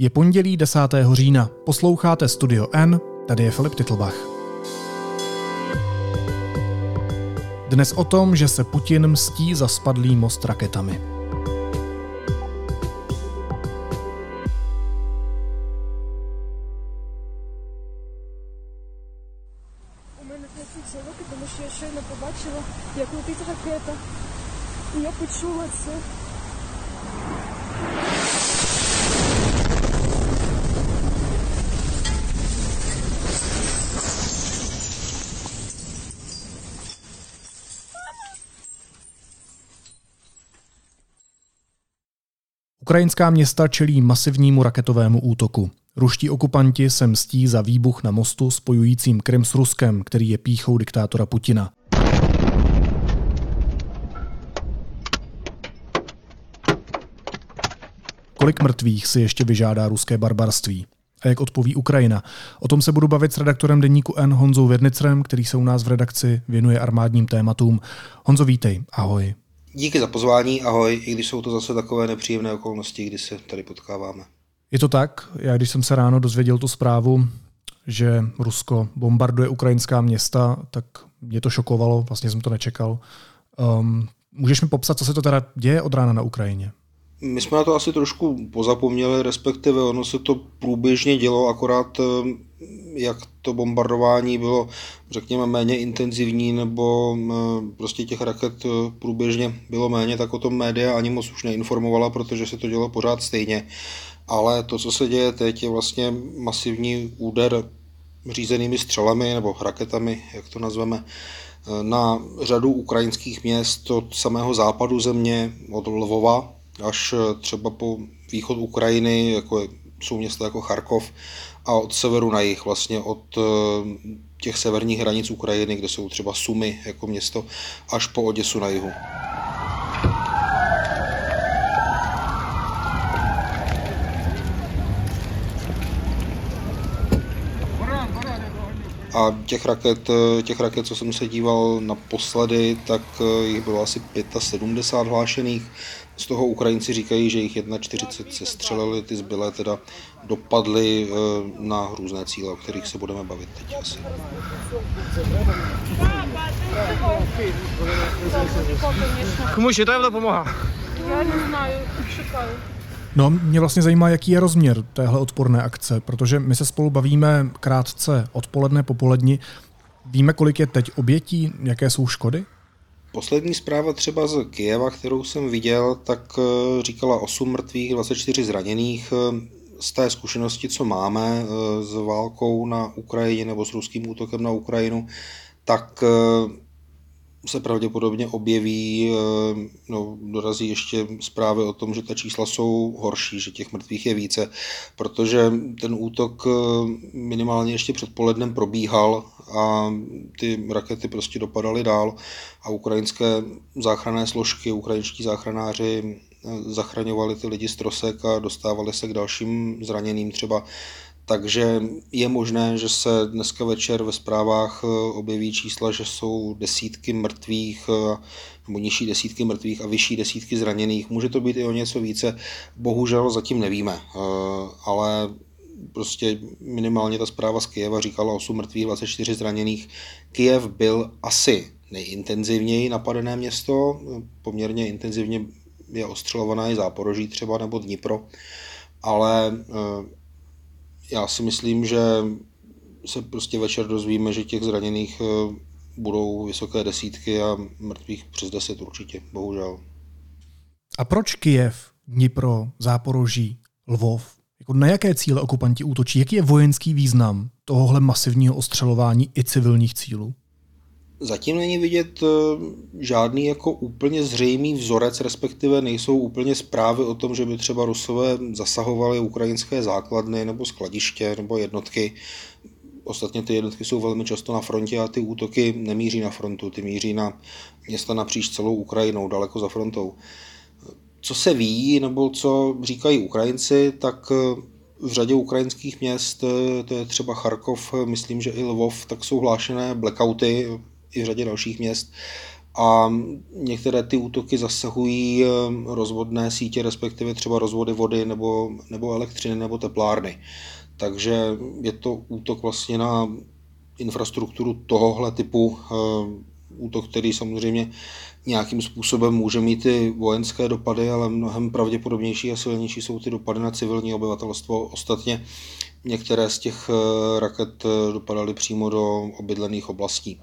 Je pondělí 10. října. Posloucháte Studio N, tady je Filip Titlbach. Dnes o tom, že se Putin mstí za spadlý most raketami. Ukrajinská města čelí masivnímu raketovému útoku. Ruští okupanti se mstí za výbuch na mostu spojujícím Krym s Ruskem, který je píchou diktátora Putina. Kolik mrtvých si ještě vyžádá ruské barbarství? A jak odpoví Ukrajina? O tom se budu bavit s redaktorem deníku N Honzou Vědnicrem, který se u nás v redakci věnuje armádním tématům. Honzo, vítej, ahoj. Díky za pozvání, ahoj, i když jsou to zase takové nepříjemné okolnosti, kdy se tady potkáváme. Je to tak, já když jsem se ráno dozvěděl tu zprávu, že Rusko bombarduje ukrajinská města, tak mě to šokovalo, vlastně jsem to nečekal. Um, můžeš mi popsat, co se to teda děje od rána na Ukrajině? My jsme na to asi trošku pozapomněli, respektive ono se to průběžně dělo, akorát eh, jak to bombardování bylo, řekněme, méně intenzivní, nebo eh, prostě těch raket eh, průběžně bylo méně, tak o tom média ani moc už neinformovala, protože se to dělo pořád stejně. Ale to, co se děje teď, je vlastně masivní úder řízenými střelami nebo raketami, jak to nazveme, na řadu ukrajinských měst od samého západu země, od Lvova až třeba po východ Ukrajiny, jako jsou města jako Charkov, a od severu na jih, vlastně od těch severních hranic Ukrajiny, kde jsou třeba Sumy jako město, až po Oděsu na jihu. A těch raket, těch raket, co jsem se díval naposledy, tak jich bylo asi 75 hlášených. Z toho Ukrajinci říkají, že jich 41 se střelili, ty zbylé teda dopadly eh, na různé cíle, o kterých se budeme bavit teď asi. Komu je to pomáhá? No, mě vlastně zajímá, jaký je rozměr téhle odporné akce, protože my se spolu bavíme krátce odpoledne, popoledni. Víme, kolik je teď obětí, jaké jsou škody? Poslední zpráva třeba z Kijeva, kterou jsem viděl, tak říkala 8 mrtvých, 24 zraněných. Z té zkušenosti, co máme s válkou na Ukrajině nebo s ruským útokem na Ukrajinu, tak se pravděpodobně objeví, no, dorazí ještě zprávy o tom, že ta čísla jsou horší, že těch mrtvých je více, protože ten útok minimálně ještě předpolednem probíhal a ty rakety prostě dopadaly dál a ukrajinské záchranné složky, ukrajinští záchranáři zachraňovali ty lidi z trosek a dostávali se k dalším zraněným třeba takže je možné, že se dneska večer ve zprávách objeví čísla, že jsou desítky mrtvých, nebo nižší desítky mrtvých a vyšší desítky zraněných. Může to být i o něco více, bohužel zatím nevíme, ale prostě minimálně ta zpráva z Kijeva říkala 8 mrtvých, 24 zraněných. Kijev byl asi nejintenzivněji napadené město, poměrně intenzivně je ostřelovaná i Záporoží třeba nebo Dnipro, ale já si myslím, že se prostě večer dozvíme, že těch zraněných budou vysoké desítky a mrtvých přes deset určitě, bohužel. A proč Kijev, Dnipro, Záporoží, Lvov? Jako na jaké cíle okupanti útočí? Jaký je vojenský význam tohohle masivního ostřelování i civilních cílů? Zatím není vidět žádný jako úplně zřejmý vzorec, respektive nejsou úplně zprávy o tom, že by třeba Rusové zasahovali ukrajinské základny nebo skladiště nebo jednotky. Ostatně ty jednotky jsou velmi často na frontě a ty útoky nemíří na frontu, ty míří na města napříč celou Ukrajinou, daleko za frontou. Co se ví, nebo co říkají Ukrajinci, tak v řadě ukrajinských měst, to je třeba Charkov, myslím, že i Lvov, tak jsou hlášené blackouty i v řadě dalších měst a některé ty útoky zasahují rozvodné sítě, respektive třeba rozvody vody nebo, nebo elektřiny nebo teplárny. Takže je to útok vlastně na infrastrukturu tohohle typu, útok, který samozřejmě nějakým způsobem může mít i vojenské dopady, ale mnohem pravděpodobnější a silnější jsou ty dopady na civilní obyvatelstvo. Ostatně některé z těch eh, raket eh, dopadaly přímo do obydlených oblastí.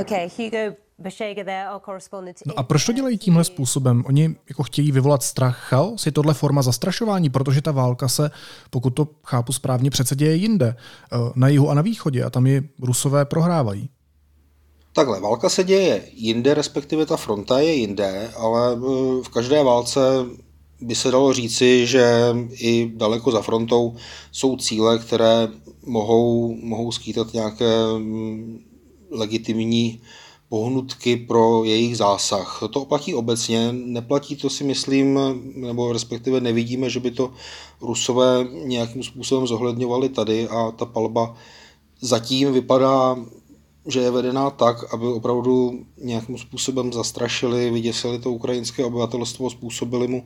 Okay, Hugo No a proč to dělají tímhle způsobem? Oni jako chtějí vyvolat strach, chaos? Je tohle forma zastrašování? Protože ta válka se, pokud to chápu správně, přece děje jinde. Eh, na jihu a na východě a tam ji rusové prohrávají. Takhle, válka se děje jinde, respektive ta fronta je jinde, ale eh, v každé válce by se dalo říci, že i daleko za frontou jsou cíle, které mohou, mohou skýtat nějaké mm, legitimní pohnutky pro jejich zásah. To platí obecně, neplatí to si myslím, nebo respektive nevidíme, že by to Rusové nějakým způsobem zohledňovali tady a ta palba zatím vypadá, že je vedená tak, aby opravdu nějakým způsobem zastrašili, vyděsili to ukrajinské obyvatelstvo, způsobili mu,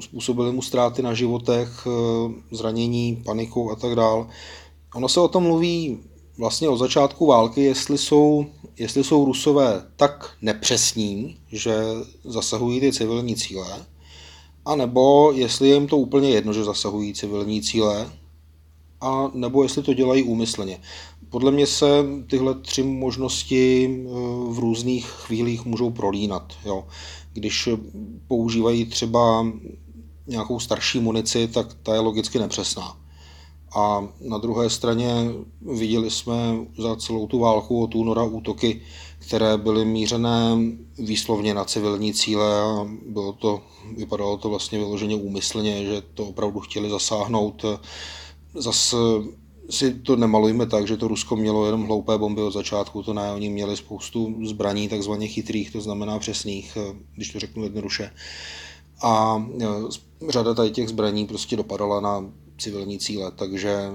způsobili mu ztráty na životech, zranění, paniku a tak dále. Ono se o tom mluví vlastně od začátku války, jestli jsou, jestli jsou Rusové tak nepřesní, že zasahují ty civilní cíle, anebo jestli je jim to úplně jedno, že zasahují civilní cíle, a nebo jestli to dělají úmyslně. Podle mě se tyhle tři možnosti eh, v různých chvílích můžou prolínat. Jo. Když používají třeba nějakou starší munici, tak ta je logicky nepřesná. A na druhé straně viděli jsme za celou tu válku od února útoky, které byly mířené výslovně na civilní cíle a bylo to, vypadalo to vlastně vyloženě úmyslně, že to opravdu chtěli zasáhnout. Zase si to nemalujme tak, že to Rusko mělo jenom hloupé bomby od začátku, to ne, oni měli spoustu zbraní takzvaně chytrých, to znamená přesných, když to řeknu jednoduše. A řada tady těch zbraní prostě dopadala na civilní cíle. Takže eh,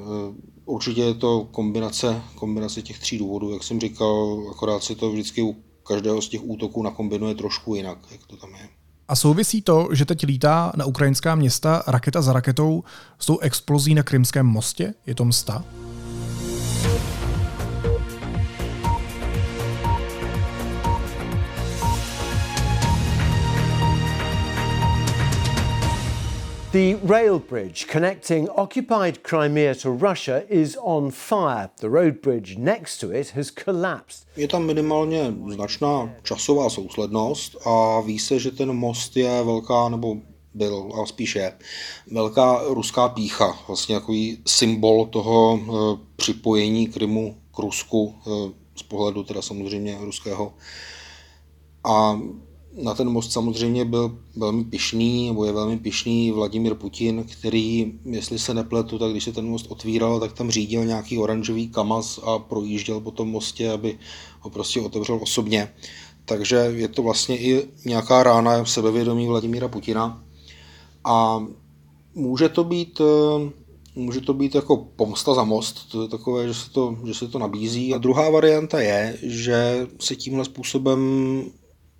určitě je to kombinace, kombinace těch tří důvodů, jak jsem říkal, akorát se to vždycky u každého z těch útoků nakombinuje trošku jinak, jak to tam je. A souvisí to, že teď lítá na ukrajinská města raketa za raketou s tou explozí na Krymském mostě? Je to msta? The rail bridge connecting occupied Crimea to Russia is on fire. The road bridge next to it has collapsed. Je tam minimálně značná časová souslednost a ví se, že ten most je velká, nebo byl, a spíš je, velká ruská pícha, vlastně takový symbol toho e, připojení Krymu k Rusku e, z pohledu teda samozřejmě ruského. A na ten most samozřejmě byl velmi pišný, nebo je velmi pišný Vladimir Putin, který, jestli se nepletu, tak když se ten most otvíral, tak tam řídil nějaký oranžový kamaz a projížděl po tom mostě, aby ho prostě otevřel osobně. Takže je to vlastně i nějaká rána v sebevědomí Vladimíra Putina. A může to být může to být jako pomsta za most, to je takové, že se to, že se to nabízí. A druhá varianta je, že se tímhle způsobem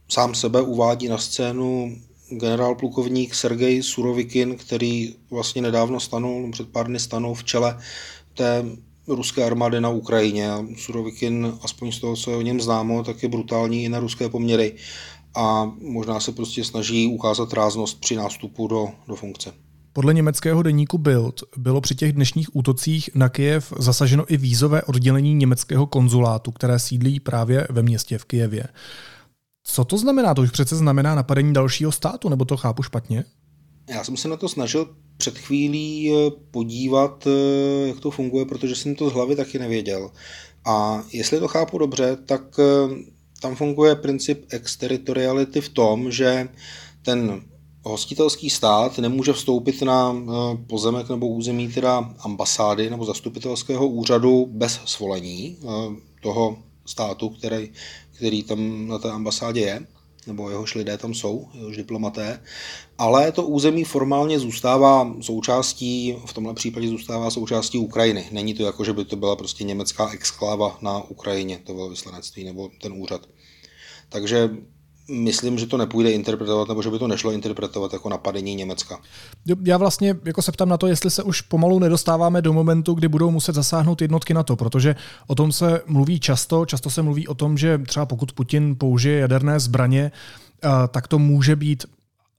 sám sebe uvádí na scénu generál plukovník Sergej Surovikin, který vlastně nedávno stanul, před pár dny stanul v čele té ruské armády na Ukrajině. Surovikin, aspoň z toho, co je o něm známo, tak je brutální i na ruské poměry a možná se prostě snaží ukázat ráznost při nástupu do, do funkce. Podle německého deníku Bild bylo při těch dnešních útocích na Kyjev zasaženo i vízové oddělení německého konzulátu, které sídlí právě ve městě v Kijevě. Co to znamená? To už přece znamená napadení dalšího státu, nebo to chápu špatně? Já jsem se na to snažil před chvílí eh, podívat, eh, jak to funguje, protože jsem to z hlavy taky nevěděl. A jestli to chápu dobře, tak eh, tam funguje princip exteritoriality v tom, že ten hostitelský stát nemůže vstoupit na pozemek nebo území teda ambasády nebo zastupitelského úřadu bez svolení toho státu, který, který tam na té ambasádě je, nebo jehož lidé tam jsou, jehož diplomaté, ale to území formálně zůstává součástí, v tomhle případě zůstává součástí Ukrajiny. Není to jako, že by to byla prostě německá exkláva na Ukrajině, to bylo vyslanectví nebo ten úřad. Takže myslím, že to nepůjde interpretovat, nebo že by to nešlo interpretovat jako napadení Německa. Já vlastně jako se ptám na to, jestli se už pomalu nedostáváme do momentu, kdy budou muset zasáhnout jednotky na to, protože o tom se mluví často. Často se mluví o tom, že třeba pokud Putin použije jaderné zbraně, tak to může být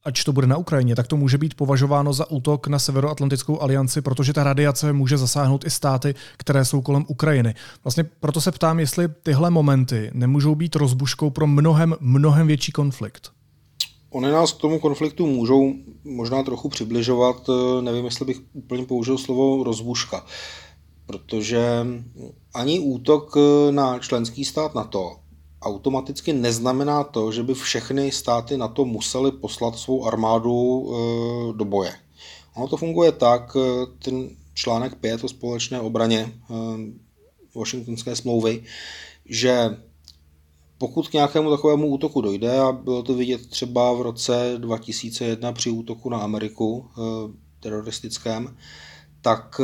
ať to bude na Ukrajině, tak to může být považováno za útok na Severoatlantickou alianci, protože ta radiace může zasáhnout i státy, které jsou kolem Ukrajiny. Vlastně proto se ptám, jestli tyhle momenty nemůžou být rozbuškou pro mnohem, mnohem větší konflikt. Ony nás k tomu konfliktu můžou možná trochu přibližovat, nevím, jestli bych úplně použil slovo rozbuška, protože ani útok na členský stát NATO automaticky neznamená to, že by všechny státy na to museli poslat svou armádu e, do boje. Ono to funguje tak, e, ten článek 5 o společné obraně e, Washingtonské smlouvy, že pokud k nějakému takovému útoku dojde, a bylo to vidět třeba v roce 2001 při útoku na Ameriku teroristickém, tak,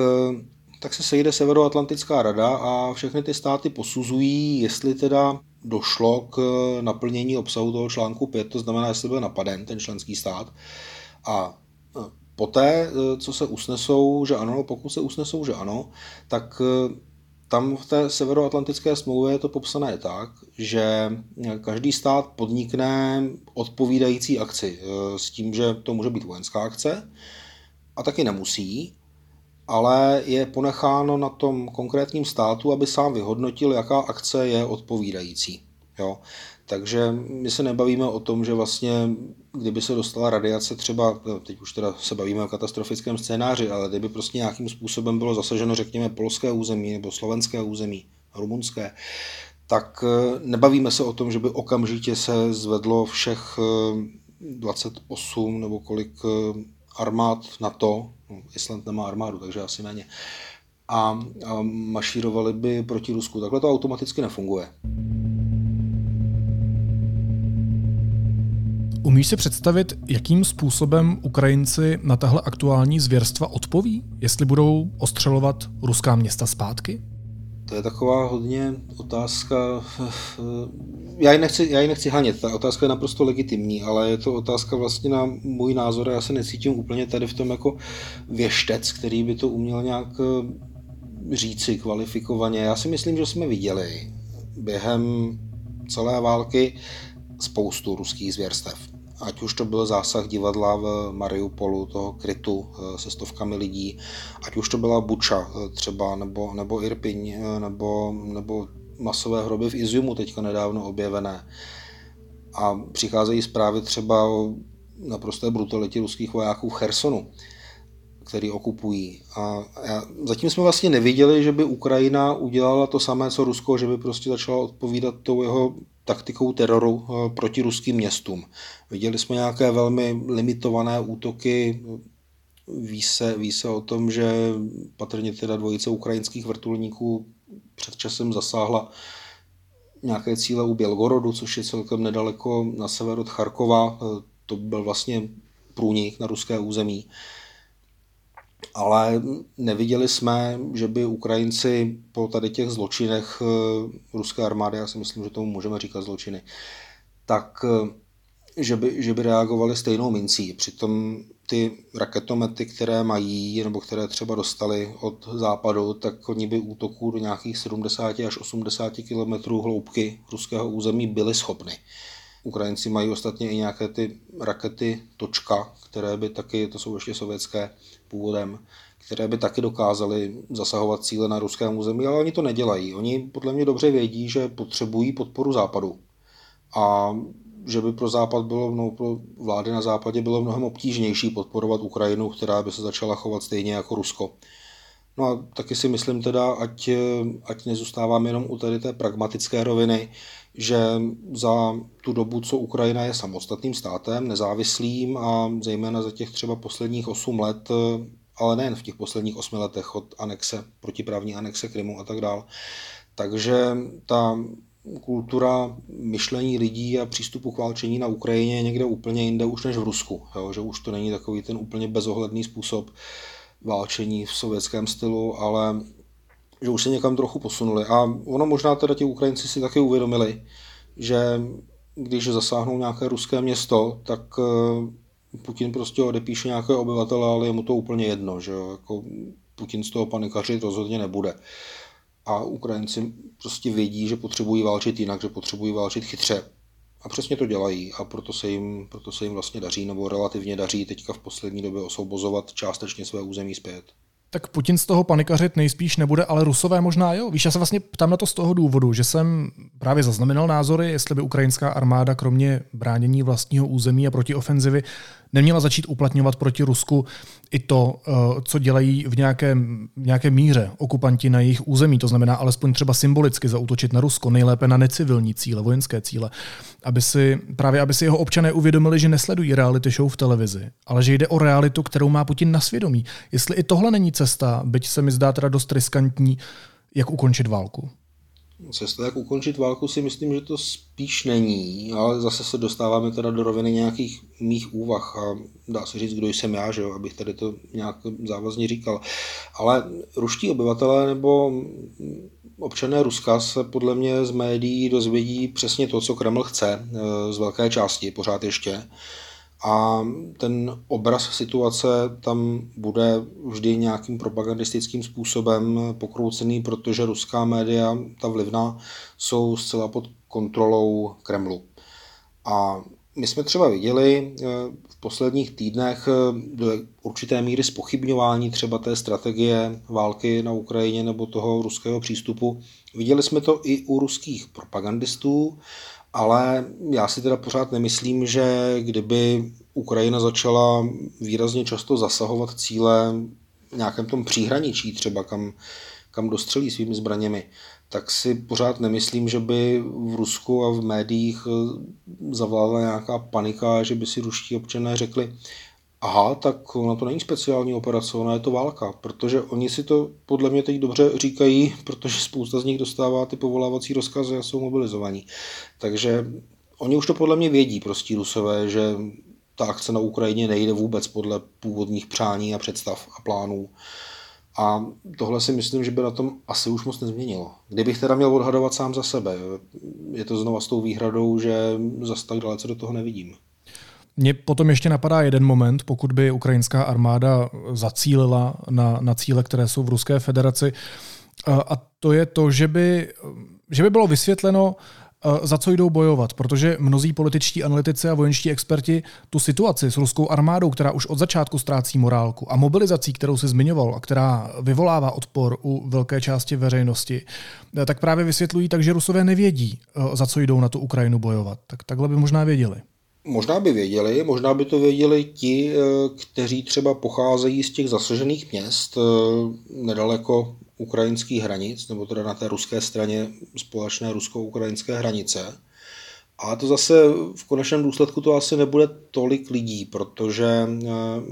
tak se sejde Severoatlantická rada a všechny ty státy posuzují, jestli teda došlo k naplnění obsahu toho článku 5, to znamená, jestli byl napaden ten členský stát. A e, poté, e, co se usnesou, že ano, pokud se usnesou, že ano, tak tam v té severoatlantické smlouvě je to popsané tak, že každý stát podnikne odpovídající akci s tím, že to může být vojenská akce a taky nemusí, ale je ponecháno na tom konkrétním státu, aby sám vyhodnotil, jaká akce je odpovídající. Jo? Takže my se nebavíme o tom, že vlastně, kdyby se dostala radiace třeba, no, teď už teda se bavíme o katastrofickém scénáři, ale kdyby prostě nějakým způsobem bylo zasaženo, řekněme, polské území nebo slovenské území, rumunské, tak eh, nebavíme se o tom, že by okamžitě se zvedlo všech 28 eh, nebo kolik eh, armád na to, no, Island nemá armádu, takže asi méně, a, a mašírovali by proti Rusku. Takhle to automaticky nefunguje. Umíš si představit, jakým způsobem Ukrajinci na tahle aktuální zvěrstva odpoví? Jestli budou ostřelovat ruská města zpátky? To je taková hodně otázka, já ji, nechci, já ji nechci hanět, ta otázka je naprosto legitimní, ale je to otázka vlastně na můj názor, já se necítím úplně tady v tom jako věštec, který by to uměl nějak eh, říci kvalifikovaně. Já si myslím, že jsme viděli během celé války spoustu ruských zvěrstev ať už to byl zásah divadla v Mariupolu, toho krytu eh, se stovkami lidí, ať už to byla Buča eh, třeba, nebo, nebo Irpiň, eh, nebo, nebo masové hroby v Iziumu teďka nedávno objevené. A přicházejí zprávy třeba o naprosté brutalitě ruských vojáků v Chersonu, který okupují. A já, zatím jsme vlastně neviděli, že by Ukrajina udělala to samé, co Rusko, že by prostě začala odpovídat tou jeho taktikou teroru eh, proti ruským městům. Viděli jsme nějaké velmi limitované útoky, ví se, ví se o tom, že patrně teda dvojice ukrajinských vrtulníků před časem zasáhla nějaké cíle u Bělgorodu, což je celkem nedaleko na sever od Charkova. Eh, to byl vlastně průnik na ruské území ale neviděli jsme, že by Ukrajinci po tady těch zločinech eh, ruské armády, já si myslím, že tomu můžeme říkat zločiny, tak eh, že by, že by reagovali stejnou mincí. Přitom ty raketomety, které mají, nebo které třeba dostali od západu, tak oni by útoků do nějakých 70 až 80 km hloubky ruského území byli schopni. Ukrajinci mají ostatně i nějaké ty rakety Točka, které by taky, to jsou ještě sovětské původem, které by taky dokázaly zasahovat cíle na ruském území, ale oni to nedělají. Oni podle mě dobře vědí, že potřebují podporu západu. A že by pro západ bylo, no, pro vlády na západě bylo mnohem obtížnější podporovat Ukrajinu, která by se začala chovat stejně jako Rusko. No a taky si myslím teda, ať, ať nezůstáváme jenom u tady té pragmatické roviny, že za tu dobu, co Ukrajina je samostatným státem, nezávislým a zejména za těch třeba posledních 8 let, ale nejen v těch posledních 8 letech od anexe, protiprávní anexe Krymu a tak dále, takže ta kultura myšlení lidí a přístupu k válčení na Ukrajině je někde úplně jinde už než v Rusku. Jo? Že už to není takový ten úplně bezohledný způsob válčení v sovětském stylu, ale že už se někam trochu posunuli. A ono možná teda ti Ukrajinci si taky uvědomili, že když zasáhnou nějaké ruské město, tak eh, Putin prostě odepíše nějaké obyvatele, ale je mu to úplně jedno, že jo? Jako Putin z toho panikařit rozhodně nebude. A Ukrajinci prostě vědí, že potřebují válčit jinak, že potřebují válčit chytře. A přesně to dělají a proto se jim, proto se jim vlastně daří, nebo relativně daří teďka v poslední době osvobozovat částečně své území zpět. Tak Putin z toho panikařit nejspíš nebude, ale Rusové možná jo. Víš, já se vlastně ptám na to z toho důvodu, že jsem právě zaznamenal názory, jestli by ukrajinská armáda kromě bránění vlastního území a protiofenzivy neměla začít uplatňovat proti Rusku i to, eh, co dělají v nějaké, v nějaké míře okupanti na jejich území, to znamená alespoň třeba symbolicky zautočit na Rusko, nejlépe na necivilní cíle, vojenské cíle, aby si, právě aby si jeho občané uvědomili, že nesledují reality show v televizi, ale že jde o realitu, kterou má Putin na svědomí. Jestli i tohle není cesta, byť se mi zdá teda dost riskantní, jak ukončit válku. Cesta, jak ukončit válku, si myslím, že to spíš není, ale zase se dostáváme teda do roviny nějakých mých úvah a dá se říct, kdo jsem já, že jo, abych tady to nějak závazně říkal. Ale ruští obyvatelé nebo občané Ruska se podle mě z médií dozvědí přesně to, co Kreml chce eh, z velké části, pořád ještě a ten obraz situace tam bude vždy nějakým propagandistickým způsobem pokroucený, protože ruská média, ta vlivná, jsou zcela pod kontrolou Kremlu. A my jsme třeba viděli eh, v posledních týdnech eh, do určité míry spochybňování třeba té strategie války na Ukrajině nebo toho ruského přístupu. Viděli jsme to i u ruských propagandistů, ale já si teda pořád nemyslím, že kdyby Ukrajina začala výrazně často zasahovat cíle v nějakém tom příhraničí třeba, kam, kam dostřelí svými zbraněmi, tak si pořád nemyslím, že by v Rusku a v médiích eh, zavládla nějaká panika, že by si ruští občané řekli, aha, tak ona to není speciální operace, ona je to válka, protože oni si to podle mě teď dobře říkají, protože spousta z nich dostává ty povolávací rozkazy a jsou mobilizovaní. Takže oni už to podle mě vědí, prostě Rusové, že ta akce na Ukrajině nejde vůbec podle původních přání a představ a plánů. A tohle si myslím, že by na tom asi už moc nezměnilo. Kdybych teda měl odhadovat sám za sebe, je to znova s tou výhradou, že zas tak dalece do toho nevidím. Mně potom ještě napadá jeden moment, pokud by ukrajinská armáda zacílila na, na cíle, které jsou v Ruské federaci, a to je to, že by, že by bylo vysvětleno, za co jdou bojovat, protože mnozí političtí analytici a vojenští experti tu situaci s ruskou armádou, která už od začátku ztrácí morálku a mobilizací, kterou se zmiňoval a která vyvolává odpor u velké části veřejnosti, tak právě vysvětlují tak, že Rusové nevědí, za co jdou na tu Ukrajinu bojovat. Tak takhle by možná věděli. Možná by věděli, možná by to věděli ti, eh, kteří třeba pocházejí z těch zasažených měst eh, nedaleko ukrajinských hranic, nebo teda na té ruské straně společné rusko-ukrajinské hranice. A to zase v konečném důsledku to asi nebude tolik lidí, protože eh,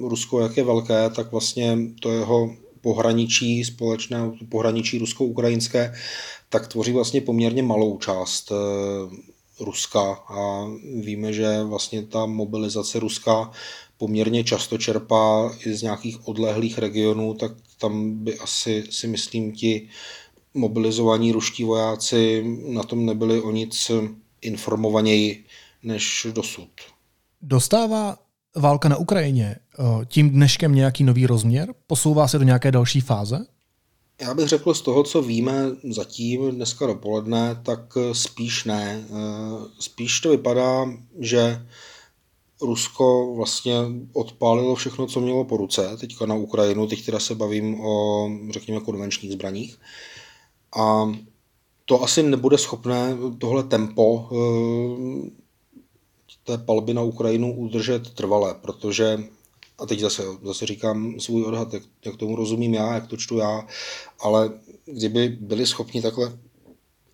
Rusko, jak je velké, tak vlastně to jeho pohraničí, společné pohraničí rusko-ukrajinské, tak tvoří vlastně poměrně malou část Ruska a víme, že vlastně ta mobilizace Ruska poměrně často čerpá i z nějakých odlehlých regionů, tak tam by asi si myslím ti mobilizovaní ruští vojáci na tom nebyli o nic informovaněji než dosud. Dostává válka na Ukrajině eh, tím dneškem nějaký nový rozměr? Posouvá se do nějaké další fáze? Já bych řekl z toho, co víme zatím dneska dopoledne, tak spíš ne. Eh, spíš to vypadá, že Rusko vlastně odpálilo všechno, co mělo po ruce, teďka na Ukrajinu, teď teda se bavím o, řekněme, konvenčních zbraních. A to asi nebude schopné tohle tempo eh, té palby na Ukrajinu udržet trvale, protože a teď zase, zase říkám svůj odhad, jak, jak tomu rozumím já, jak to čtu já, ale kdyby byli schopni takhle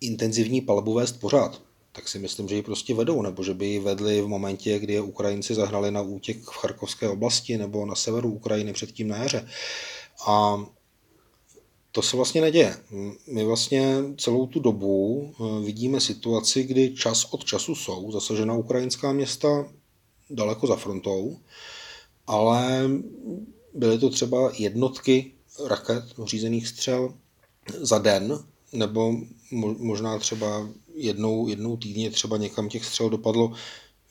intenzivní palbu vést pořád, tak si myslím, že ji prostě vedou, nebo že by ji vedli v momentě, kdy je Ukrajinci zahnali na útěk v Charkovské oblasti nebo na severu Ukrajiny předtím na jaře. A to se vlastně neděje. My vlastně celou tu dobu eh, vidíme situaci, kdy čas od času jsou zasažena ukrajinská města daleko za frontou, ale byly to třeba jednotky raket řízených střel za den, nebo možná třeba jednou, jednou týdně třeba někam těch střel dopadlo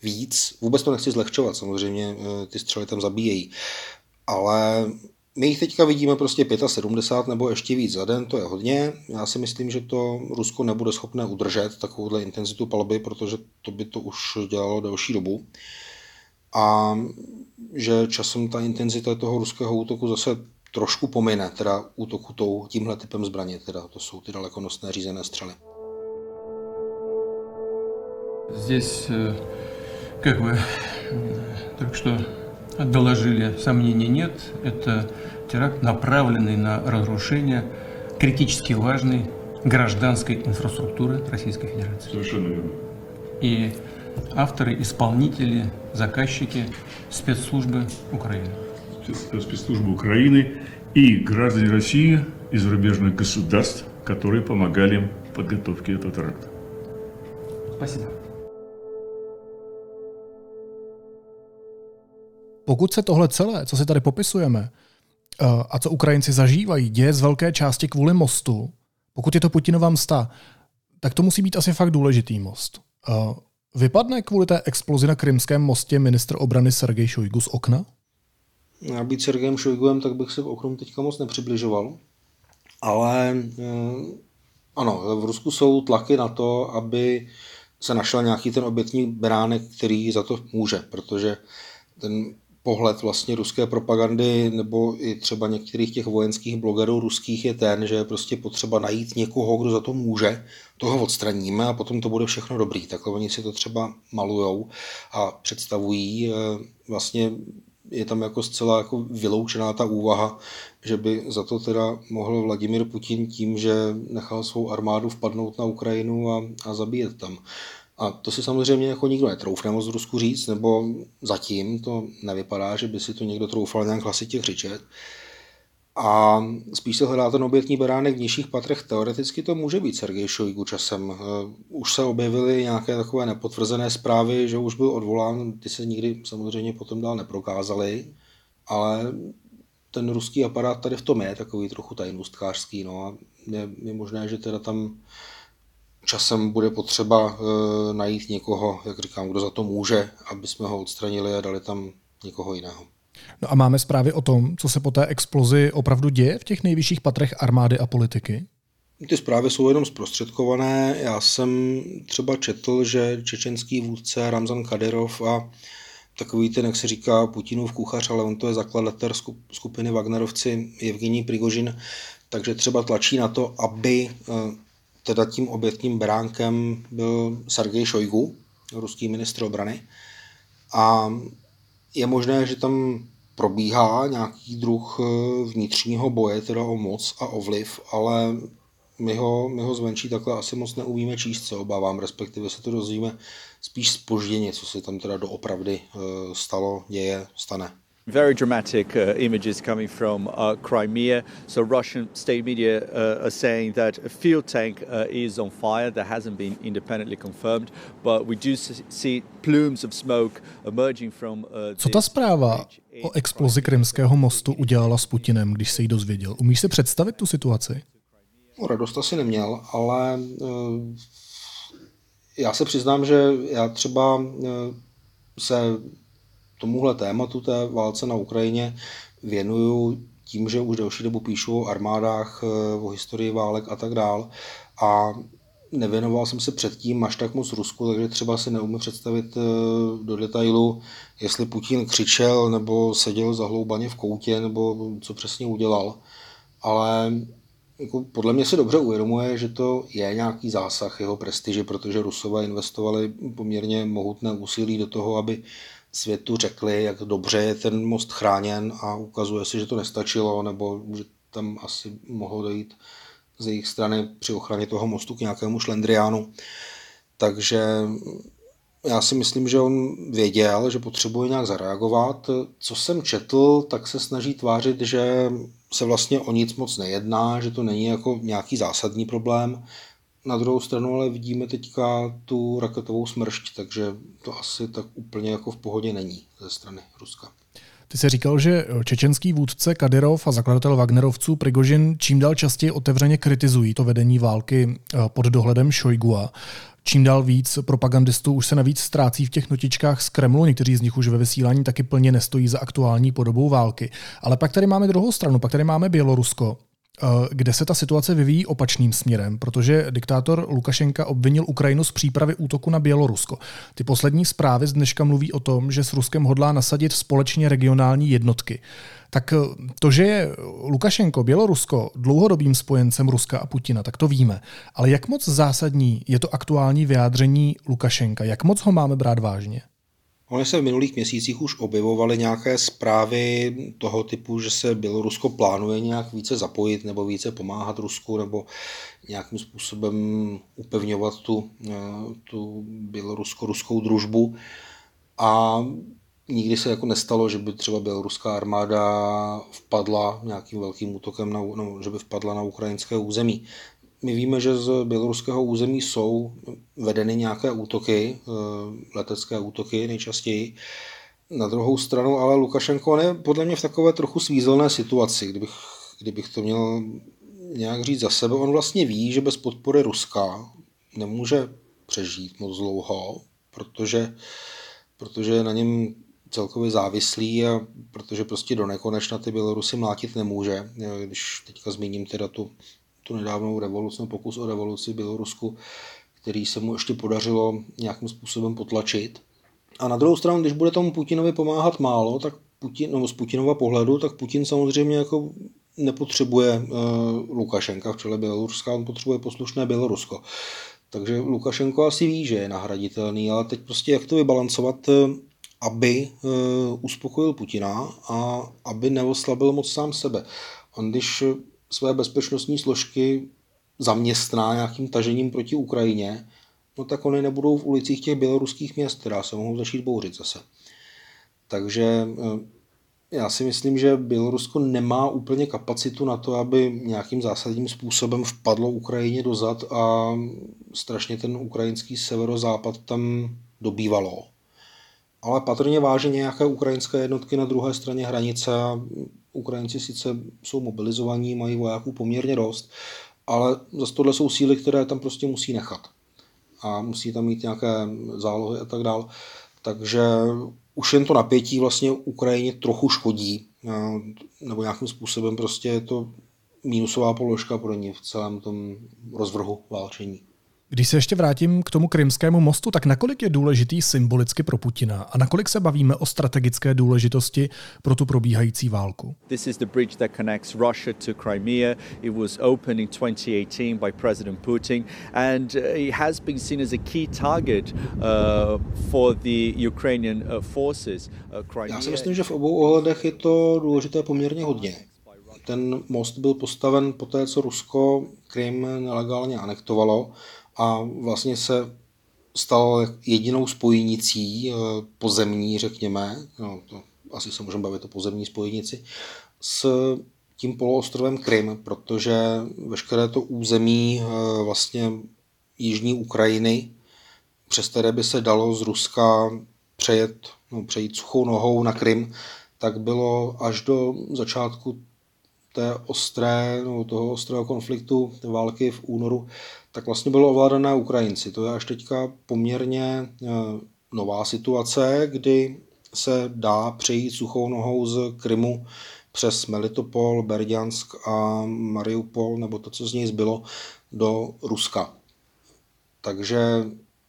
víc. Vůbec to nechci zlehčovat, samozřejmě eh, ty střely tam zabíjejí. Ale my jich teďka vidíme prostě 75 nebo ještě víc za den, to je hodně. Já si myslím, že to Rusko nebude schopné udržet takovouhle intenzitu palby, protože to by to už dělalo delší dobu. A že časem ta intenzita toho ruského útoku zase trošku pomine, teda útoku tou, tímhle typem zbraně, teda to jsou ty dalekonosné řízené střely. Здесь, э, как вы только что доложили, сомнений нет. Это теракт, направленный на разрушение критически важной гражданской инфраструктуры Российской Федерации. Совершенно верно. И авторы, исполнители, заказчики спецслужбы Украины. Спецслужбы Украины и граждане России и зарубежных государств, которые помогали им в подготовке этого теракта. Спасибо. Pokud se tohle celé, co si tady popisujeme, eh, a co Ukrajinci zažívají, děje z velké části kvůli mostu, pokud je to Putinova msta, tak to musí být asi fakt důležitý most. Vypadne kvůli té explozi na Krymském mostě ministr obrany Sergej Šojgu z okna? Já být Sergejem Šojguem, tak bych se v oknu teďka moc nepřibližoval. Ale eh, ano, v Rusku jsou tlaky na to, aby se našel nějaký ten obětní beránek, který za to může, protože ten pohled vlastně ruské propagandy nebo i třeba některých těch vojenských blogerů ruských je ten, že je prostě potřeba najít někoho, kdo za to může, toho odstraníme a potom to bude všechno dobrý. Takhle oni si to třeba malujou a představují. Eh, vlastně je tam jako zcela jako vyloučená ta úvaha, že by za to teda mohl Vladimir Putin tím, že nechal svou armádu vpadnout na Ukrajinu a, a zabíjet tam. A to si samozřejmě jako nikdo netroufne moc Rusku říct, nebo zatím to nevypadá, že by si to někdo troufal nějak hlasitě křičet. A spíš se hledá ten obětní beránek v nižších patrech. Teoreticky to může být Sergej Šojgu časem. Eh, už se objevily nějaké takové nepotvrzené zprávy, že už byl odvolán, ty se nikdy samozřejmě potom dál neprokázaly, ale ten ruský aparát tady v tom je takový trochu tajnůstkářský. No a je, je možné, že teda tam časem bude potřeba e, najít někoho, jak říkám, kdo za to může, aby jsme ho odstranili a dali tam někoho jiného. No a máme zprávy o tom, co se po té explozi opravdu děje v těch nejvyšších patrech armády a politiky? Ty zprávy jsou jenom zprostředkované. Já jsem třeba četl, že čečenský vůdce Ramzan Kadyrov a takový ten, jak se říká, Putinův kuchař, ale on to je zakladatel skupiny Wagnerovci Evgení Prigožin, takže třeba tlačí na to, aby e, teda tím obětním beránkem byl Sergej Šojgu, ruský ministr obrany. A je možné, že tam probíhá nějaký druh eh, vnitřního boje, teda o moc a o vliv, ale my ho, my ho zvenčí takhle asi moc neumíme číst, se obávám, respektive se to dozvíme spíš spožděně, co se tam teda doopravdy eh, stalo, děje, stane. Very dramatic uh, images coming from uh, Crimea. So Russian state media uh, are saying that a fuel tank uh, is on fire. That hasn't been independently confirmed, but we do see plumes of smoke emerging from. Uh, Co ta zpráva o explozi Krymského mostu udělala s Putinem, když se jí dozvěděl? Umíš si představit tu situaci? No, radost asi neměl, ale uh, já se přiznám, že já třeba uh, se tomuhle tématu té válce na Ukrajině věnuju tím, že už delší dobu píšu o armádách, eh, o historii válek a tak dál. A nevěnoval jsem se předtím až tak moc Rusku, takže třeba si neumím představit eh, do detailu, jestli Putin křičel nebo seděl zahloubaně v koutě, nebo co přesně udělal. Ale jako podle mě se dobře uvědomuje, že to je nějaký zásah jeho prestiže, protože Rusové investovali poměrně mohutné úsilí do toho, aby světu řekli, jak dobře je ten most chráněn a ukazuje se, že to nestačilo, nebo že tam asi mohlo dojít z jejich strany při ochraně toho mostu k nějakému šlendriánu. Takže já si myslím, že on věděl, že potřebuje nějak zareagovat. Co jsem četl, tak se snaží tvářit, že se vlastně o nic moc nejedná, že to není jako nějaký zásadní problém. Na druhou stranu ale vidíme teďka tu raketovou smršť, takže to asi tak úplně jako v pohodě není ze strany Ruska. Ty jsi říkal, že čečenský vůdce Kadyrov a zakladatel Wagnerovců Prigožin čím dál častěji otevřeně kritizují to vedení války eh, pod dohledem Šojgua. Čím dál víc propagandistů už se navíc ztrácí v těch notičkách z Kremlu, někteří z nich už ve vysílání taky plně nestojí za aktuální podobou války. Ale pak tady máme druhou stranu, pak tady máme Bělorusko, kde se ta situace vyvíjí opačným směrem, protože diktátor Lukašenka obvinil Ukrajinu z přípravy útoku na Bělorusko. Ty poslední zprávy z dneška mluví o tom, že s Ruskem hodlá nasadit společně regionální jednotky. Tak eh, to, že je Lukašenko, Bělorusko, dlouhodobým spojencem Ruska a Putina, tak to víme. Ale jak moc zásadní je to aktuální vyjádření Lukašenka? Jak moc ho máme brát vážně? Ony se v minulých měsících už objevovaly nějaké zprávy toho typu, že se Bělorusko plánuje nějak více zapojit nebo více pomáhat Rusku nebo nějakým způsobem upevňovat tu, eh, tu bělorusko-ruskou družbu. A nikdy se jako nestalo, že by třeba běloruská armáda vpadla nějakým velkým útokem, na, no, že by vpadla na ukrajinské území. My víme, že z běloruského území jsou vedeny nějaké útoky, eh, letecké útoky nejčastěji. Na druhou stranu ale Lukašenko je podle mě v takové trochu svízelné situaci, kdybych, kdybych to měl nějak říct za sebe. On vlastně ví, že bez podpory Ruska nemůže přežít moc dlouho, protože, protože na něm celkově závislý a protože prostě do nekonečna ty Bělorusy mlátit nemůže. Když teďka zmíním teda tu tu nedávnou revoluci, pokus o revoluci v Bělorusku, který se mu ještě podařilo nějakým způsobem potlačit. A na druhou stranu, když bude tomu Putinovi pomáhat málo, tak Putin, no z Putinova pohledu, tak Putin samozřejmě jako nepotřebuje uh, Lukašenka v čele Běloruska, on potřebuje poslušné Bělorusko. Takže Lukašenko asi ví, že je nahraditelný, ale teď prostě jak to vybalancovat, eh, aby uh, uspokojil Putina a aby neoslabil moc sám sebe. On když své bezpečnostní složky zaměstná nějakým tažením proti Ukrajině, no tak oni nebudou v ulicích těch běloruských měst, která se mohou začít bouřit zase. Takže eh, já si myslím, že Bělorusko nemá úplně kapacitu na to, aby nějakým zásadním způsobem vpadlo Ukrajině dozad a strašně ten ukrajinský severozápad tam dobývalo. Ale patrně váže nějaké ukrajinské jednotky na druhé straně hranice Ukrajinci sice jsou mobilizovaní, mají vojáků poměrně dost, ale zase tohle jsou síly, které tam prostě musí nechat. A musí tam mít nějaké zálohy a tak dále. Takže už jen to napětí vlastně Ukrajině trochu škodí, nebo nějakým způsobem prostě je to mínusová položka pro ně v celém tom rozvrhu válčení. Když se ještě vrátím k tomu krymskému mostu, tak nakolik je důležitý symbolicky pro Putina a nakolik se bavíme o strategické důležitosti pro tu probíhající válku? This is the bridge that connects Russia to Crimea. It was opened in 2018 by President Putin and uh, it has been seen as a key target uh, for the Ukrainian uh, forces. Uh, Crimea... Já si myslím, že v obou ohledech je to důležité poměrně hodně. Ten most byl postaven po té, co Rusko Krym nelegálně anektovalo a vlastně se stal jedinou spojnicí eh, pozemní, řekněme, no, to asi se můžeme bavit o pozemní spojnici, s tím poloostrovem Krym, protože veškeré to území eh, vlastně jižní Ukrajiny, přes které by se dalo z Ruska přejet, no, přejít suchou nohou na Krym, tak bylo až do začátku té ostré, no, toho ostrého konfliktu, té války v únoru tak vlastně bylo ovládané Ukrajinci. To je až teďka poměrně eh, nová situace, kdy se dá přejít suchou nohou z Krymu přes Melitopol, Berdiansk a Mariupol, nebo to, co z něj zbylo, do Ruska. Takže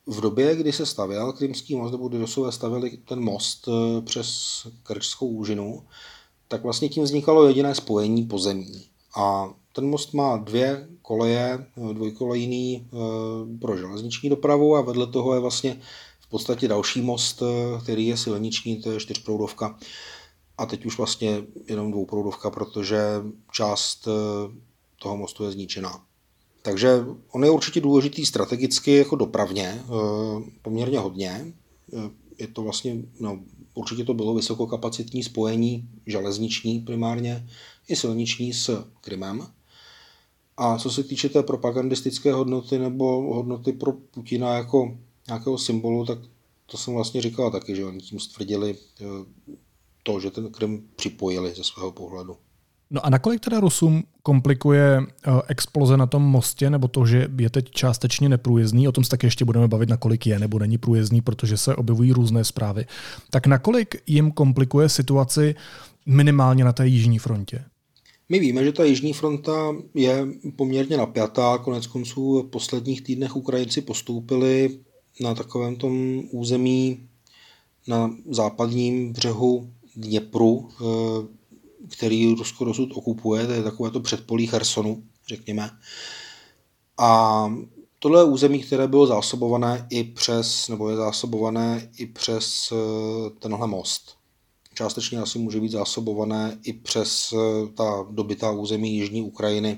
v době, kdy se stavěl Krymský most, nebo kdy Rusové stavili ten most eh, přes Krčskou úžinu, tak vlastně tím vznikalo jediné spojení pozemní. A ten most má dvě koleje, eh, dvojkolejný eh, pro železniční dopravu a vedle toho je vlastně v podstatě další most, eh, který je silniční, to je čtyřproudovka. A teď už vlastně jenom dvouproudovka, protože část toho mostu je zničená. Takže on je určitě důležitý strategicky jako dopravně, poměrně hodně. je to vlastně, no, určitě to bylo vysokokapacitní spojení, železniční primárně, i silniční s Krymem. A co se týče té propagandistické hodnoty nebo hodnoty pro Putina jako nějakého symbolu, tak to jsem vlastně říkal taky, že oni tím stvrdili eh, to, že ten Krym připojili ze svého pohledu. No a nakolik teda Rusům komplikuje uh, exploze na tom mostě, nebo to, že je teď částečně neprůjezdný, o tom se taky ještě budeme bavit, nakolik je nebo není průjezdný, protože se objevují různé zprávy. Tak nakolik jim komplikuje situaci minimálně na té jižní frontě? My víme, že ta jižní fronta je poměrně napjatá, konec konců v posledních týdnech Ukrajinci postoupili na takovém tom území na západním břehu Dněpru, eh, který Rusko dosud okupuje, to je takové to předpolí Chersonu, řekněme. A tohle je území, které bylo zásobované i přes, nebo je zásobované i přes eh, tenhle most. Částečně asi může být zásobované i přes eh, ta dobytá území Jižní Ukrajiny,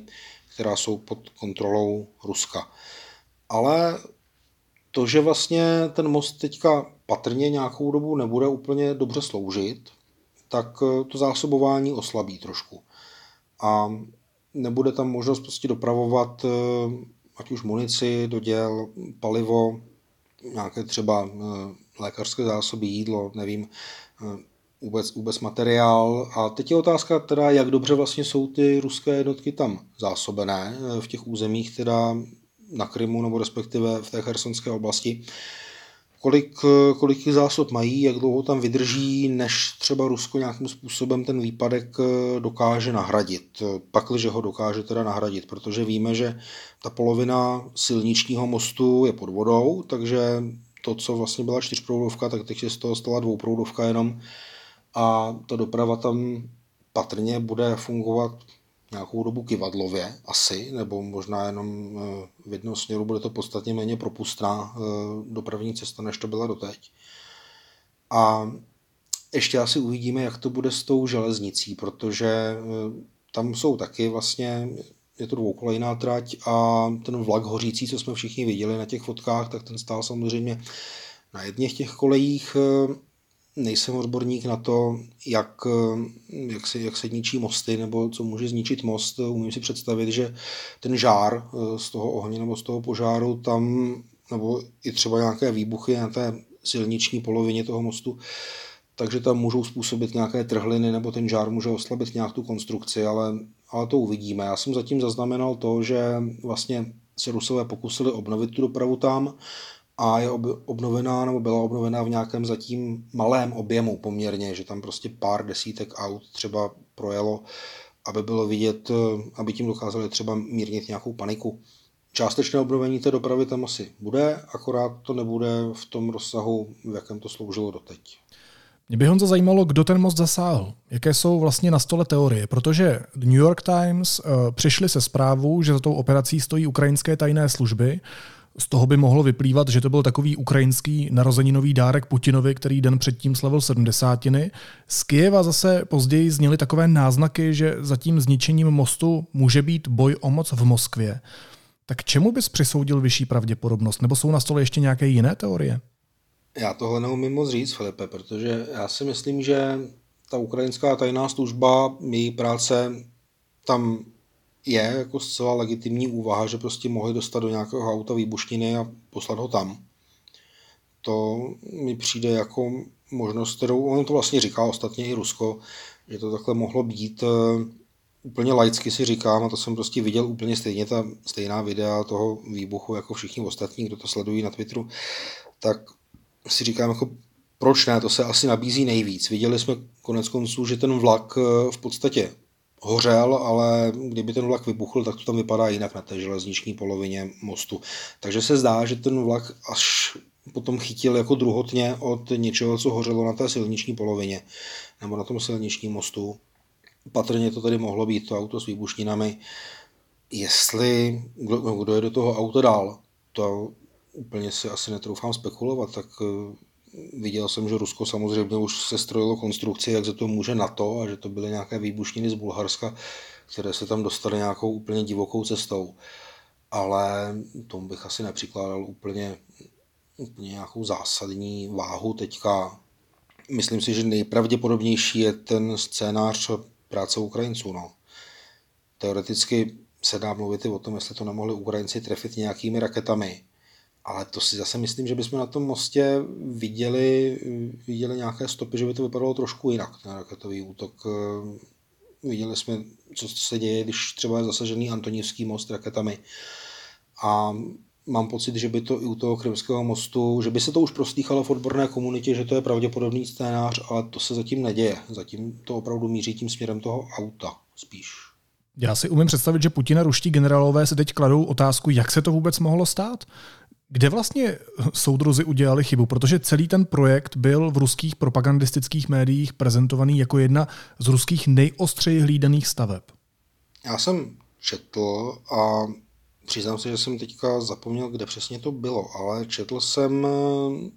která jsou pod kontrolou Ruska. Ale to, že vlastně ten most teďka patrně nějakou dobu nebude úplně dobře sloužit, tak eh, to zásobování oslabí trošku. A nebude tam možnost prostě dopravovat eh, ať už munici do děl, palivo, nějaké třeba lékařské zásoby, jídlo, nevím, vůbec, vůbec materiál. A teď je otázka teda, jak dobře vlastně jsou ty ruské jednotky tam zásobené eh, v těch územích, teda na Krymu nebo respektive v té chersonské oblasti. Kolik, eh, kolik zásob mají, jak dlouho tam vydrží, než třeba Rusko nějakým způsobem ten výpadek eh, dokáže nahradit. Pakliže ho dokáže teda nahradit, protože víme, že ta polovina silničního mostu je pod vodou, takže to, co vlastně byla čtyřproudovka, tak teď je z toho stala dvouproudovka jenom a ta doprava tam patrně bude fungovat nějakou dobu kivadlově asi, nebo možná jenom eh, v jednom směru bude to podstatně méně propustná eh, dopravní cesta, než to byla doteď. A ještě asi uvidíme, jak to bude s tou železnicí, protože eh, tam jsou taky vlastně, je to dvoukolejná trať a ten vlak hořící, co jsme všichni viděli na těch fotkách, tak ten stál samozřejmě na jedných těch kolejích nejsem odborník na to, jak, jak, se, jak se ničí mosty nebo co může zničit most. Umím si představit, že ten žár eh, z toho ohně nebo z toho požáru tam, nebo i třeba nějaké výbuchy na té silniční polovině toho mostu, takže tam můžou způsobit nějaké trhliny nebo ten žár může oslabit nějak tu konstrukci, ale, ale to uvidíme. Já jsem zatím zaznamenal to, že vlastně se Rusové pokusili obnovit tu dopravu tam, a je obnovená nebo byla obnovená v nějakém zatím malém objemu poměrně, že tam prostě pár desítek aut třeba projelo, aby bylo vidět, eh, aby tím dokázali třeba mírnit nějakou paniku. Částečné obnovení té dopravy tam asi bude, akorát to nebude v tom rozsahu, v jakém to sloužilo doteď. Mě by Honza zajímalo, kdo ten most zasáhl. Jaké jsou vlastně na stole teorie? Protože New York Times uh, přišli se zprávou, že za tou operací stojí ukrajinské tajné služby, z toho by mohlo vyplývat, že to byl takový ukrajinský narozeninový dárek Putinovi, který den předtím slavil sedmdesátiny. Z Kijeva zase později zněly takové náznaky, že za tím zničením mostu může být boj o moc v Moskvě. Tak čemu bys přisoudil vyšší pravděpodobnost? Nebo jsou na stole ještě nějaké jiné teorie? Já tohle neumím moc říct, Filipe, protože já si myslím, že ta ukrajinská tajná služba, její práce tam je jako zcela legitimní úvaha, že prostě mohli dostat do nějakého auta výbušniny a poslat ho tam. To mi přijde jako možnost, kterou on to vlastně říká ostatně i Rusko, že to takhle mohlo být. Eh, úplně laicky si říkám, a to jsem prostě viděl úplně stejně ta stejná videa toho výbuchu jako všichni ostatní, kdo to sledují na Twitteru, tak si říkám jako proč ne, to se asi nabízí nejvíc. Viděli jsme konec konců, že ten vlak eh, v podstatě hořel, ale kdyby ten vlak vybuchl, tak to tam vypadá jinak na té železniční polovině mostu. Takže se zdá, že ten vlak až potom chytil jako druhotně od něčeho, co hořelo na té silniční polovině nebo na tom silničním mostu. Patrně to tady mohlo být to auto s výbušninami. Jestli, kdo, kdo je do toho auta dál, to úplně si asi netroufám spekulovat, tak Viděl jsem, že Rusko samozřejmě už se strojilo konstrukci, jak se to může na to a že to byly nějaké výbušniny z Bulharska, které se tam dostaly nějakou úplně divokou cestou. Ale tomu bych asi nepřikládal úplně úplně nějakou zásadní váhu teďka. Myslím si, že nejpravděpodobnější je ten scénář práce Ukrajinců. No. Teoreticky se dá mluvit i o tom, jestli to nemohli Ukrajinci trefit nějakými raketami. Ale to si zase myslím, že bychom na tom mostě viděli, viděli nějaké stopy, že by to vypadalo trošku jinak, ten raketový útok. Viděli jsme, co se děje, když třeba je zasažený Antonivský most raketami. A mám pocit, že by to i u toho krymského mostu, že by se to už prostýchalo v odborné komunitě, že to je pravděpodobný scénář, ale to se zatím neděje. Zatím to opravdu míří tím směrem toho auta spíš. Já si umím představit, že Putin a ruští generálové se teď kladou otázku, jak se to vůbec mohlo stát? Kde vlastně soudruzi udělali chybu? Protože celý ten projekt byl v ruských propagandistických médiích prezentovaný jako jedna z ruských nejostřeji hlídaných staveb. Já jsem četl a přiznám se, že jsem teďka zapomněl, kde přesně to bylo, ale četl jsem eh,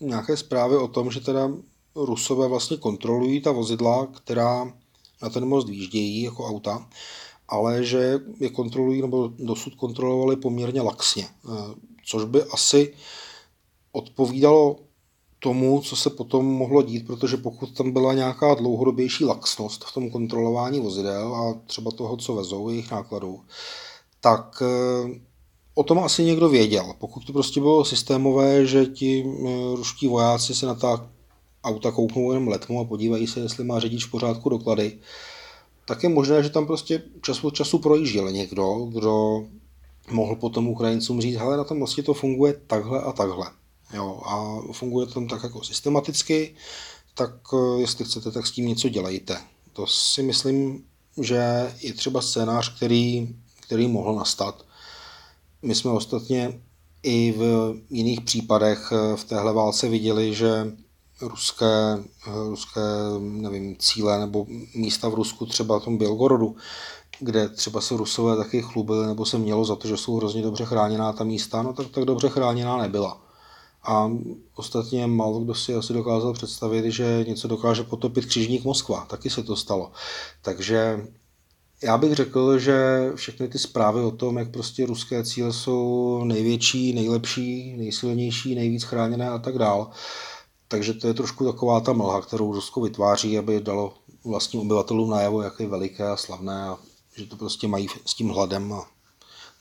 nějaké zprávy o tom, že teda Rusové vlastně kontrolují ta vozidla, která na ten most výjíždějí jako auta, ale že je kontrolují nebo dosud kontrolovali poměrně laxně. Což by asi odpovídalo tomu, co se potom mohlo dít, protože pokud tam byla nějaká dlouhodobější laxnost v tom kontrolování vozidel a třeba toho, co vezou, jejich nákladů, tak eh, o tom asi někdo věděl. Pokud to prostě bylo systémové, že ti eh, ruští vojáci se na ta auta kouknou jenom letmo a podívají se, jestli má řidič v pořádku doklady, tak je možné, že tam prostě čas od času projížděl někdo, kdo mohl potom Ukrajincům říct, hele, na tom mostě to funguje takhle a takhle. Jo, a funguje to tam tak jako systematicky, tak eh, jestli chcete, tak s tím něco dělejte. To si myslím, že je třeba scénář, který, který mohl nastat. My jsme ostatně i v jiných případech eh, v téhle válce viděli, že ruské, eh, ruské nevím, cíle nebo místa v Rusku, třeba v tom Bělgorodu, kde třeba se Rusové taky chlubili, nebo se mělo za to, že jsou hrozně dobře chráněná ta místa, no tak tak dobře chráněná nebyla. A ostatně málo kdo si asi dokázal představit, že něco dokáže potopit křižník Moskva. Taky se to stalo. Takže já bych řekl, že všechny ty zprávy o tom, jak prostě ruské cíle jsou největší, nejlepší, nejsilnější, nejvíc chráněné a tak dál, takže to je trošku taková ta mlha, kterou Rusko vytváří, aby dalo vlastním obyvatelům najevo, jak je veliké a slavné a že to prostě mají s tím hladem a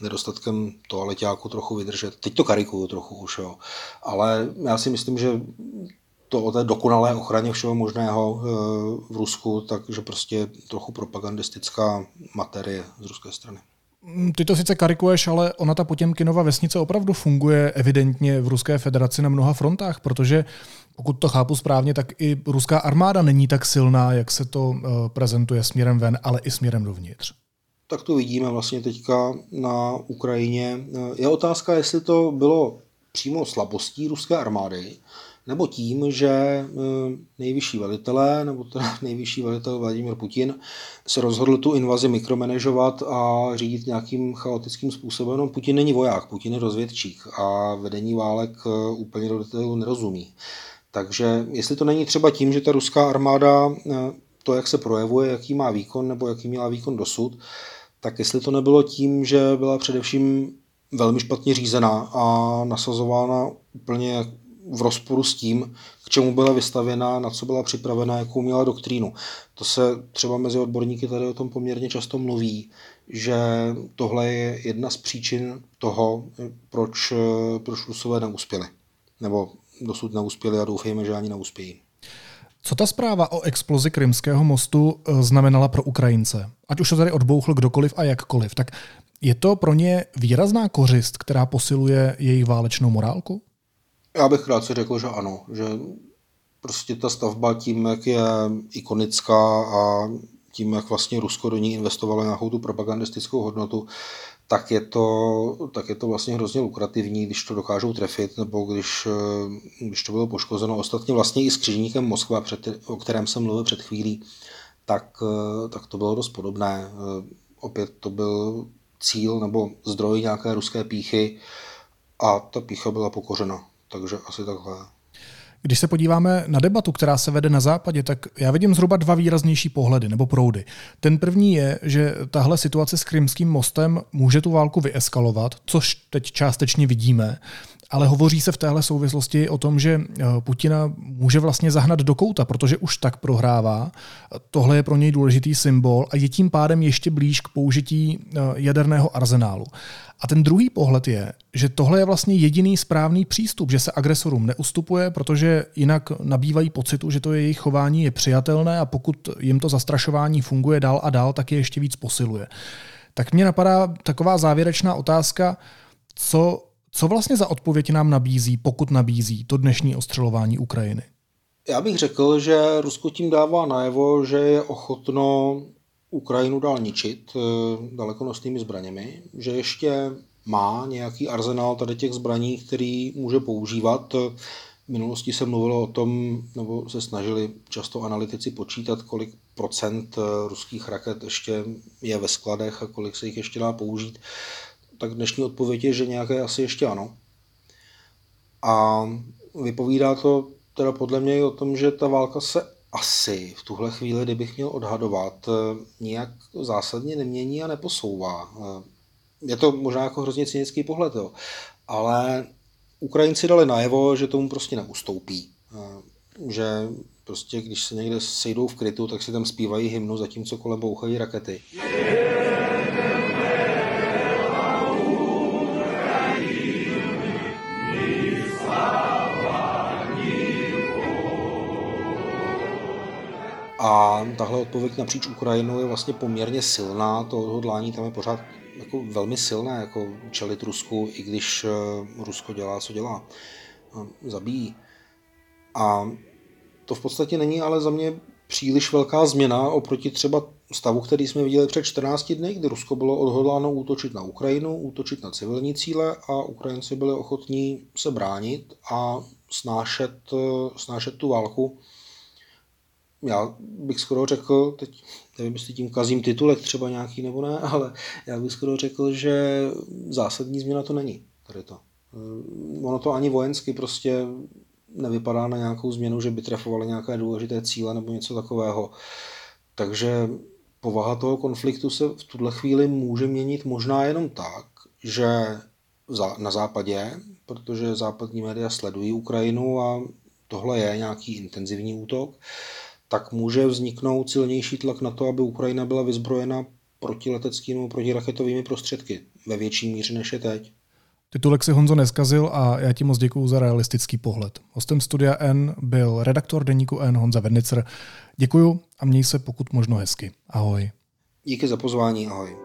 nedostatkem toaleťáku trochu vydržet. Teď to karikuju trochu už, jo. Ale já si myslím, že to o té dokonalé ochraně všeho možného eh, v Rusku, takže prostě trochu propagandistická materie z ruské strany. Mm, ty to sice karikuješ, ale ona ta Potěmkinova vesnice opravdu funguje evidentně v Ruské federaci na mnoha frontách, protože pokud to chápu správně, tak i ruská armáda není tak silná, jak se to eh, prezentuje směrem ven, ale i směrem dovnitř tak to vidíme vlastně teďka na Ukrajině. Je otázka, jestli to bylo přímo slabostí ruské armády, nebo tím, že eh, nejvyšší velitelé, nebo teda nejvyšší velitel Vladimir Putin, se rozhodl tu invazi mikromanežovat a řídit nějakým chaotickým způsobem. No, Putin není voják, Putin je rozvědčík a vedení válek eh, úplně do detailu nerozumí. Takže jestli to není třeba tím, že ta ruská armáda eh, to, jak se projevuje, jaký má výkon nebo jaký měla výkon dosud, tak jestli to nebylo tím, že byla především velmi špatně řízená a nasazována úplně v rozporu s tím, k čemu byla vystavěna, na co byla připravena, jakou měla doktrínu. To se třeba mezi odborníky tady o tom poměrně často mluví, že tohle je jedna z příčin toho, proč, proč Rusové neuspěli. Nebo dosud neuspěli a doufejme, že ani neuspějí. Co ta zpráva o explozi Krymského mostu eh, znamenala pro Ukrajince? Ať už to tady odbouchl kdokoliv a jakkoliv, tak je to pro ně výrazná kořist, která posiluje jejich válečnou morálku? Já bych krátce řekl, že ano. Že prostě ta stavba tím, jak je ikonická a tím, jak vlastně Rusko do ní investovalo nějakou tu propagandistickou hodnotu, tak je, to, tak je to vlastně hrozně lukrativní, když to dokážou trefit, nebo když, eh, když to bylo poškozeno. Ostatně vlastně i s křižníkem Moskva, před, o kterém jsem mluvil před chvílí, tak, eh, tak to bylo dost podobné. Eh, opět to byl cíl nebo zdroj nějaké ruské píchy a ta pícha byla pokořena. Takže asi takhle. Když se podíváme na debatu, která se vede na západě, tak já vidím zhruba dva výraznější pohledy nebo proudy. Ten první je, že tahle situace s Krymským mostem může tu válku vyeskalovat, což teď částečně vidíme ale hovoří se v téhle souvislosti o tom, že eh, Putina může vlastně zahnat do kouta, protože už tak prohrává. Tohle je pro něj důležitý symbol a je tím pádem ještě blíž k použití eh, jaderného arzenálu. A ten druhý pohled je, že tohle je vlastně jediný správný přístup, že se agresorům neustupuje, protože jinak nabývají pocitu, že to jejich chování je přijatelné a pokud jim to zastrašování funguje dál a dál, tak je ještě víc posiluje. Tak mě napadá taková závěrečná otázka, co co vlastně za odpověď nám nabízí, pokud nabízí to dnešní ostřelování Ukrajiny? Já bych řekl, že Rusko tím dává najevo, že je ochotno Ukrajinu dál ničit eh, dalekonosnými zbraněmi, že ještě má nějaký arzenál tady těch zbraní, který může používat. V minulosti se mluvilo o tom, nebo se snažili často analytici počítat, kolik procent eh, ruských raket ještě je ve skladech a kolik se jich ještě dá použít tak dnešní odpověď je, že nějaké asi ještě ano. A vypovídá to teda podle mě i o tom, že ta válka se asi v tuhle chvíli, kdybych měl odhadovat, nijak zásadně nemění a neposouvá. Je to možná jako hrozně cynický pohled, jo. ale Ukrajinci dali najevo, že tomu prostě neustoupí. Že prostě když se někde sejdou v krytu, tak si tam zpívají hymnu, zatímco kolem bouchají rakety. Yeah! A tahle odpověď napříč Ukrajinou je vlastně poměrně silná, to odhodlání tam je pořád jako velmi silné, jako čelit Rusku, i když eh, Rusko dělá, co dělá. Zabíjí. A to v podstatě není ale za mě příliš velká změna oproti třeba stavu, který jsme viděli před 14 dny, kdy Rusko bylo odhodláno útočit na Ukrajinu, útočit na civilní cíle a Ukrajinci byli ochotní se bránit a snášet, eh, snášet tu válku já bych skoro řekl, teď nevím, jestli tím kazím titulek třeba nějaký nebo ne, ale já bych skoro řekl, že zásadní změna to není. Tady to. Eh, ono to ani vojensky prostě nevypadá na nějakou změnu, že by trefovaly nějaké důležité cíle nebo něco takového. Takže povaha toho konfliktu se v tuhle chvíli může měnit možná jenom tak, že na západě, protože západní média sledují Ukrajinu a tohle je nějaký intenzivní útok, tak může vzniknout silnější tlak na to, aby Ukrajina byla vyzbrojena protileteckými nebo protiraketovými prostředky ve větší míře než je teď. Titulek si Honzo neskazil a já ti moc děkuju za realistický pohled. Hostem Studia N byl redaktor deníku N Honza Vednicer. Děkuju a měj se pokud možno hezky. Ahoj. Díky za pozvání, ahoj.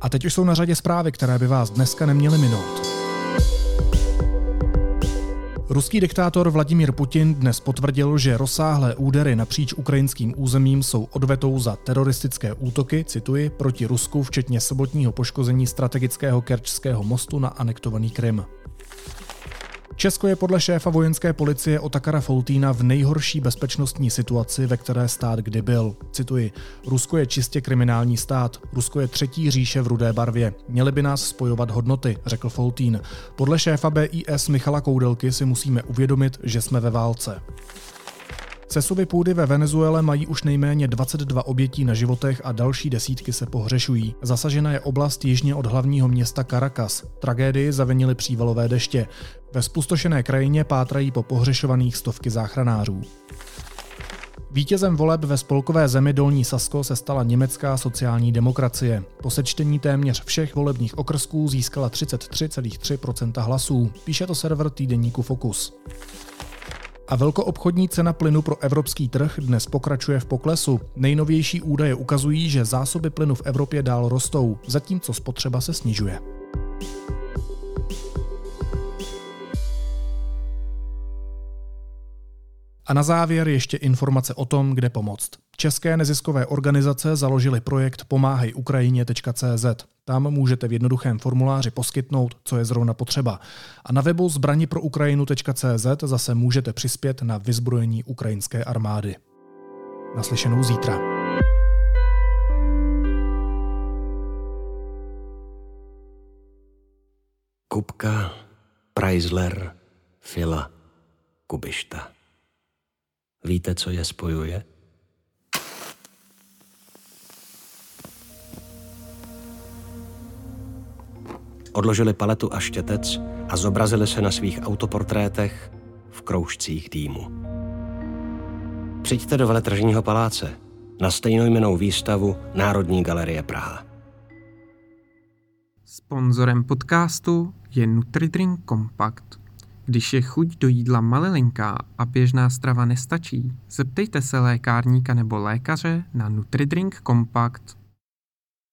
A teď už jsou na řadě zprávy, které by vás dneska neměly minout. Ruský diktátor Vladimír Putin dnes potvrdil, že rozsáhlé údery napříč ukrajinským územím jsou odvetou za teroristické útoky, cituji, proti Rusku, včetně sobotního poškození strategického kerčského mostu na anektovaný Krym. Česko je podle šéfa vojenské policie Otakara Foltína v nejhorší bezpečnostní situaci, ve které stát kdy byl. Cituji, Rusko je čistě kriminální stát, Rusko je třetí říše v rudé barvě. Měly by nás spojovat hodnoty, řekl Foltín. Podle šéfa BIS Michala Koudelky si musíme uvědomit, že jsme ve válce. Sesuvy půdy ve Venezuele mají už nejméně 22 obětí na životech a další desítky se pohřešují. Zasažena je oblast jižně od hlavního města Caracas. Tragédii zavinily přívalové deště. Ve spustošené krajině pátrají po pohřešovaných stovky záchranářů. Vítězem voleb ve spolkové zemi Dolní Sasko se stala německá sociální demokracie. Po sečtení téměř všech volebních okrsků získala 33,3% hlasů, píše to server týdeníku Focus. A velkoobchodní cena plynu pro evropský trh dnes pokračuje v poklesu. Nejnovější údaje ukazují, že zásoby plynu v Evropě dál rostou, zatímco spotřeba se snižuje. A na závěr ještě informace o tom, kde pomoct. České neziskové organizace založily projekt pomáhajukrajině.cz. Tam můžete v jednoduchém formuláři poskytnout, co je zrovna potřeba. A na webu zbraniProUkrajinu.cz zase můžete přispět na vyzbrojení ukrajinské armády. Naslyšenou zítra. Kupka, Preisler, Fila, Kubišta. Víte, co je spojuje? Odložili paletu a štětec a zobrazili se na svých autoportrétech v kroužcích dýmu. Přijďte do veletržního paláce na stejnojmenou výstavu Národní galerie Praha. Sponzorem podcastu je Nutridrink Compact. Když je chuť do jídla malilinká a běžná strava nestačí, zeptejte se lékárníka nebo lékaře na Nutridrink Compact.